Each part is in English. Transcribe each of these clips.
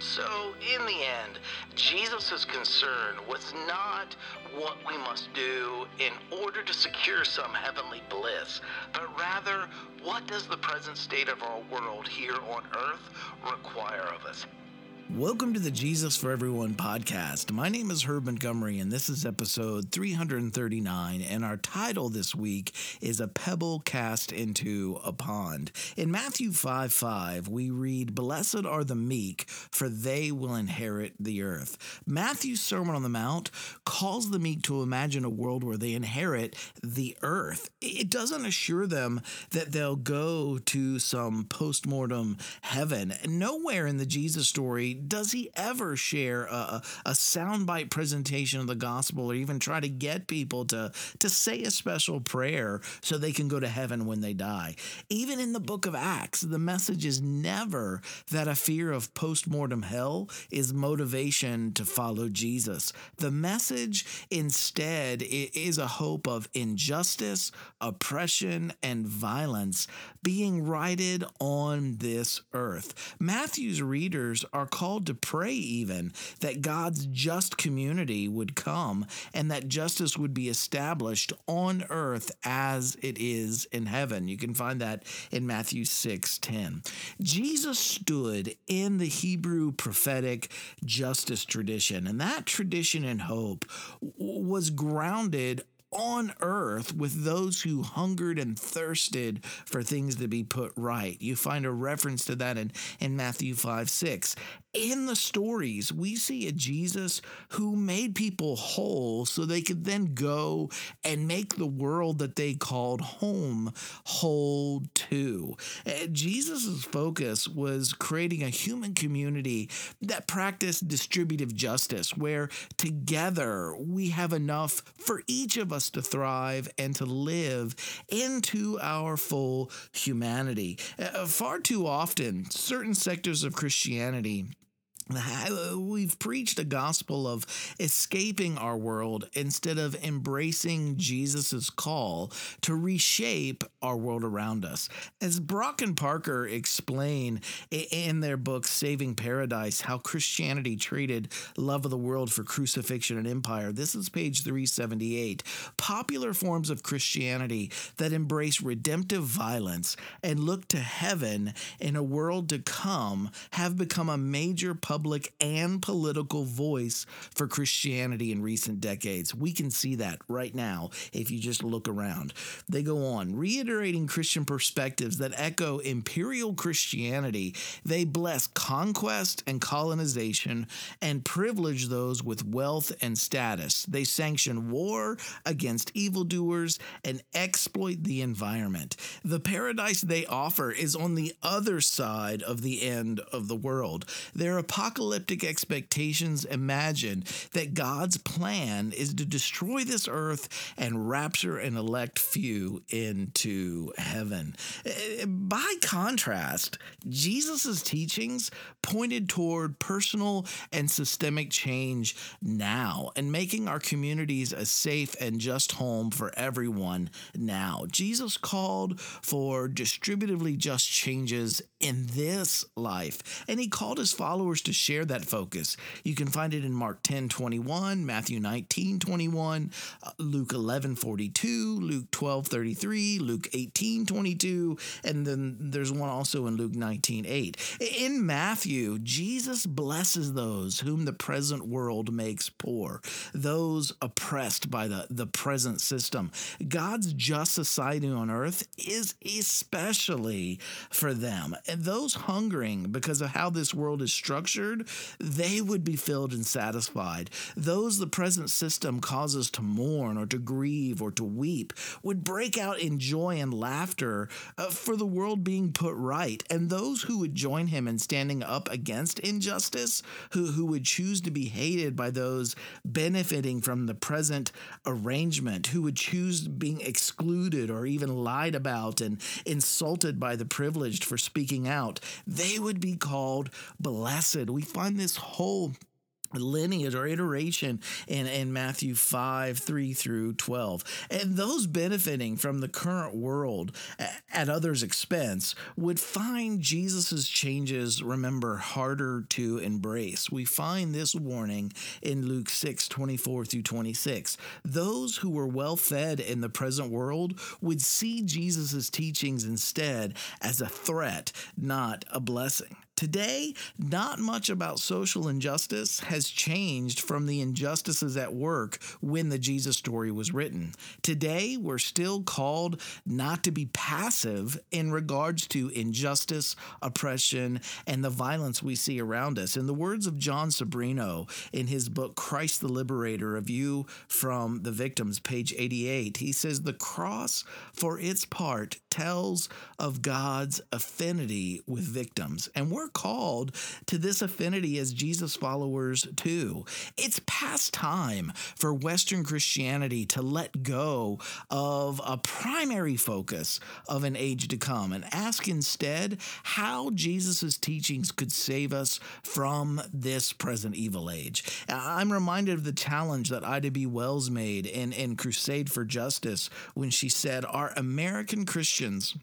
So, in the end, Jesus' concern was not what we must do in order to secure some heavenly bliss, but rather, what does the present state of our world here on earth require of us? Welcome to the Jesus for Everyone podcast. My name is Herb Montgomery, and this is episode 339. And our title this week is A Pebble Cast into a Pond. In Matthew 5 5, we read, Blessed are the meek, for they will inherit the earth. Matthew's Sermon on the Mount calls the meek to imagine a world where they inherit the earth. It doesn't assure them that they'll go to some post mortem heaven. Nowhere in the Jesus story does he ever share a, a soundbite presentation of the gospel or even try to get people to, to say a special prayer so they can go to heaven when they die? Even in the book of Acts, the message is never that a fear of post mortem hell is motivation to follow Jesus. The message instead is a hope of injustice, oppression, and violence being righted on this earth. Matthew's readers are called called to pray even that God's just community would come and that justice would be established on earth as it is in heaven. You can find that in Matthew 6 10. Jesus stood in the Hebrew prophetic justice tradition, and that tradition and hope was grounded on earth with those who hungered and thirsted for things to be put right. You find a reference to that in, in Matthew 5 6 in the stories, we see a Jesus who made people whole so they could then go and make the world that they called home whole too. Uh, Jesus' focus was creating a human community that practiced distributive justice, where together we have enough for each of us to thrive and to live into our full humanity. Uh, far too often, certain sectors of Christianity We've preached a gospel of escaping our world instead of embracing Jesus' call to reshape our world around us. As Brock and Parker explain in their book Saving Paradise how Christianity traded love of the world for crucifixion and empire, this is page 378. Popular forms of Christianity that embrace redemptive violence and look to heaven in a world to come have become a major public public and political voice for Christianity in recent decades. We can see that right now if you just look around. They go on, reiterating Christian perspectives that echo imperial Christianity. They bless conquest and colonization and privilege those with wealth and status. They sanction war against evildoers and exploit the environment. The paradise they offer is on the other side of the end of the world. Their apocalyptic expectations imagine that God's plan is to destroy this earth and rapture an elect few into heaven. By contrast, Jesus' teachings pointed toward personal and systemic change now and making our communities a safe and just home for everyone now. Jesus called for distributively just changes in this life, and he called his followers to share that focus. You can find it in Mark 10 21, Matthew 19 21, uh, Luke 11 42, Luke 12 33, Luke 18 22, and then there's one also in Luke 19 8. In Matthew, Jesus blesses those whom the present world makes poor, those oppressed by the, the present system. God's just society on earth is especially for them. And those hungering because of how this world is structured entered, they would be filled and satisfied. Those the present system causes to mourn or to grieve or to weep would break out in joy and laughter uh, for the world being put right. And those who would join him in standing up against injustice, who, who would choose to be hated by those benefiting from the present arrangement, who would choose being excluded or even lied about and insulted by the privileged for speaking out, they would be called blessed. We find this whole lineage or iteration in, in Matthew 5, 3 through 12. And those benefiting from the current world at others' expense would find Jesus's changes, remember, harder to embrace. We find this warning in Luke 6, 24 through 26. Those who were well fed in the present world would see Jesus's teachings instead as a threat, not a blessing. Today, not much about social injustice has changed from the injustices at work when the Jesus story was written. Today, we're still called not to be passive in regards to injustice, oppression, and the violence we see around us. In the words of Jon Sobrino in his book Christ the Liberator, A View from the Victims, page 88, he says, The cross, for its part, tells of God's affinity with victims. And we're called to this affinity as Jesus followers too. It's past time for Western Christianity to let go of a primary focus of an age to come and ask instead how Jesus' teachings could save us from this present evil age. I'm reminded of the challenge that Ida B. Wells made in, in Crusade for Justice when she said, Are American Christians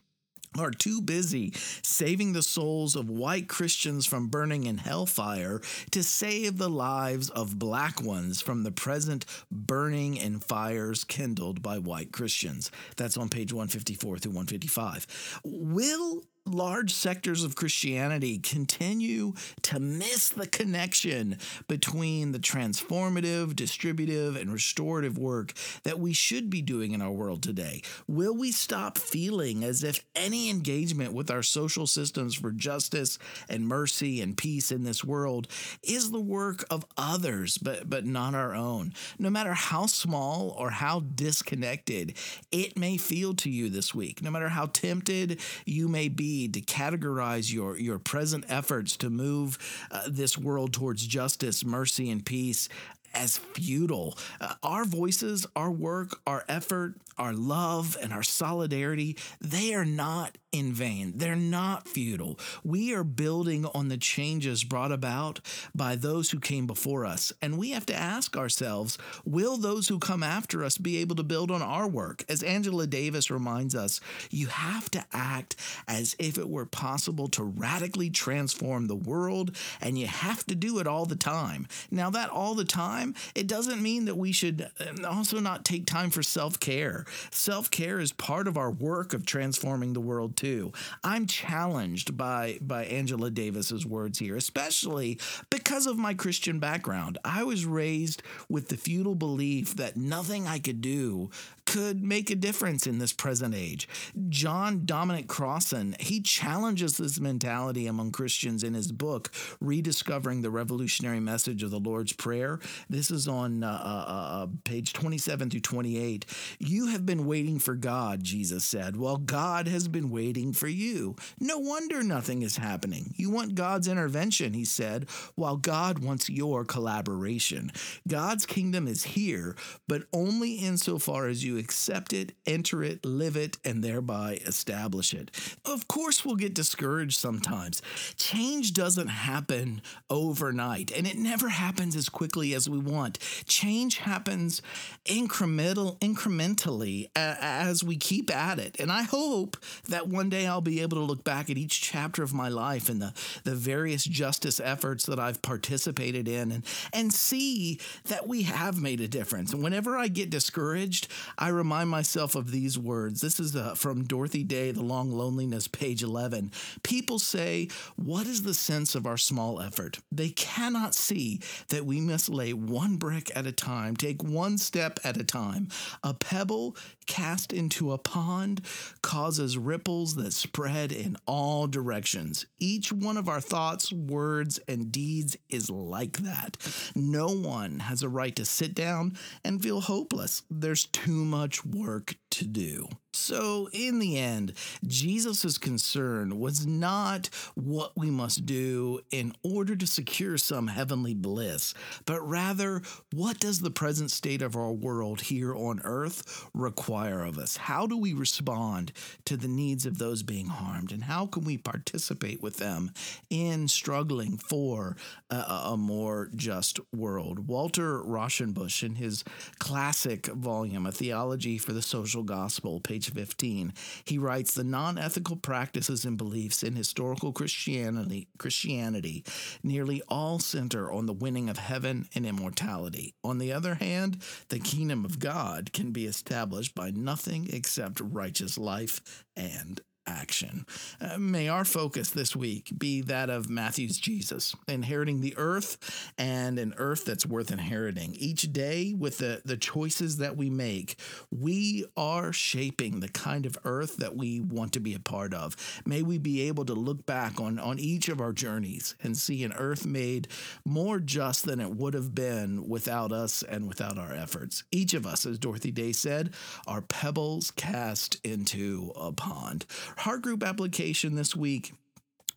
are too busy saving the souls of white Christians from burning in hellfire to save the lives of black ones from the present burning in fires kindled by white Christians. That's on page 154 through 155. Will large sectors of Christianity continue to miss the connection between the transformative, distributive, and restorative work that we should be doing in our world today? Will we stop feeling as if any engagement with our social systems for justice and mercy and peace in this world is the work of others, but, but not our own? No matter how small or how disconnected it may feel to you this week, no matter how tempted you may be to categorize your, your present efforts to move uh, this world towards justice, mercy, and peace as futile. Uh, our voices, our work, our effort, our love, and our solidarity, they are not in vain. They're not futile. We are building on the changes brought about by those who came before us. And we have to ask ourselves will those who come after us be able to build on our work? As Angela Davis reminds us, you have to act as if it were possible to radically transform the world, and you have to do it all the time. Now, that all the time, it doesn't mean that we should uh, also not take time for self care. Self care is part of our work of transforming the world too. I'm challenged by by Angela Davis's words here, especially because of my Christian background. I was raised with the futile belief that nothing I could do could make a difference in this present age. John Dominic Crossan, he challenges this mentality among Christians in his book, Rediscovering the Revolutionary Message of the Lord's Prayer. This is on uh, uh, uh, page 27 through 28. You have been waiting for God, Jesus said. Well, God has been waiting for you. No wonder nothing is happening. You want God's intervention, he said, while God wants your collaboration. God's kingdom is here, but only insofar as you accept it, enter it, live it, and thereby establish it. Of course, we'll get discouraged sometimes. Change doesn't happen overnight, and it never happens as quickly as we want. Change happens incremental, incrementally as we keep at it. And I hope that one day I'll be able to look back at each chapter of my life and the, the various justice efforts that I've participated in and, and see that we have made a difference. And whenever I get discouraged, I remind myself of these words. This is uh, from Dorothy Day, The Long Loneliness, page 11. People say, What is the sense of our small effort? They cannot see that we must lay one brick at a time, take one step at a time. A pebble cast into a pond causes ripples that spread in all directions. Each one of our thoughts, words, and deeds is like that. No one has a right to sit down and feel hopeless. There's too much work to do. So, in the end, Jesus' concern was not what we must do in order to secure some heavenly bliss, but rather, what does the present state of our world here on earth require of us? How do we respond to the needs of those being harmed? And how can we participate with them in struggling for a, a more just world? Walter Rauschenbusch, in his classic volume, A Theology for the Social Gospel, page page 15, he writes the non-ethical practices and beliefs in historical Christianity, Christianity nearly all center on the winning of heaven and immortality. On the other hand, the kingdom of God can be established by nothing except righteous life and action. Uh, may our focus this week be that of Matthew's Jesus, inheriting the earth and an earth that's worth inheriting. Each day, with the, the choices that we make, we are shaping the kind of earth that we want to be a part of. May we be able to look back on, on each of our journeys and see an earth made more just than it would have been without us and without our efforts. Each of us, as Dorothy Day said, are pebbles cast into a pond. Heart group application this week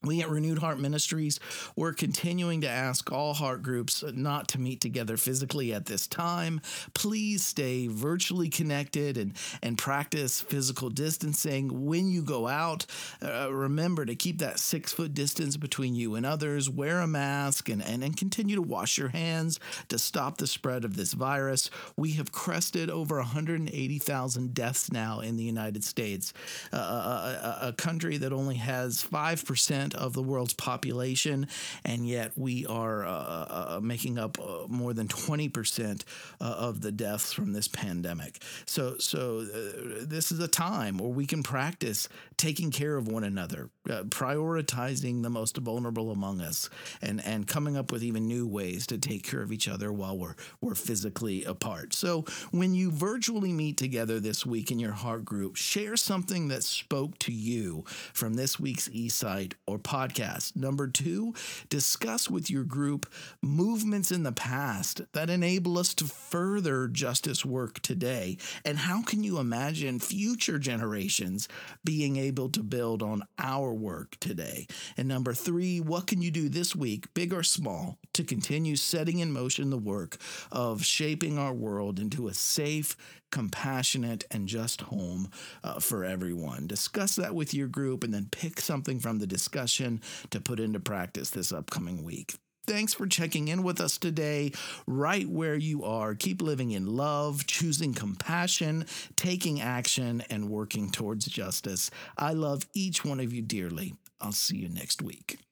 we at Renewed Heart Ministries, we're continuing to ask all heart groups not to meet together physically at this time. Please stay virtually connected and, and practice physical distancing. When you go out, uh, remember to keep that six foot distance between you and others, wear a mask, and, and, and continue to wash your hands to stop the spread of this virus. We have crested over 180,000 deaths now in the United States, uh, a, a, a country that only has 5% of the world's population, and yet we are uh, uh, uh making up uh, more than 20% uh, of the deaths from this pandemic. So, so this is a time where we can practice taking care of one another, prioritizing the most vulnerable among us, and and coming up with even new ways to take care of each other while we're we're physically apart. So, when you virtually meet together this week in your heart group, share something that spoke to you from this week's eSight or podcast. Number two, discuss with your group movements in the past that enable us to further justice work today. And how can you imagine future generations being able to build on our work today? And number three, what can you do this week, big or small, to continue setting in motion the work of shaping our world into a safe, compassionate, and just home uh, for everyone. Discuss that with your group and then pick something from the discussion to put into practice this upcoming week. Thanks for checking in with us today, right where you are. Keep living in love, choosing compassion, taking action, and working towards justice. I love each one of you dearly. I'll see you next week.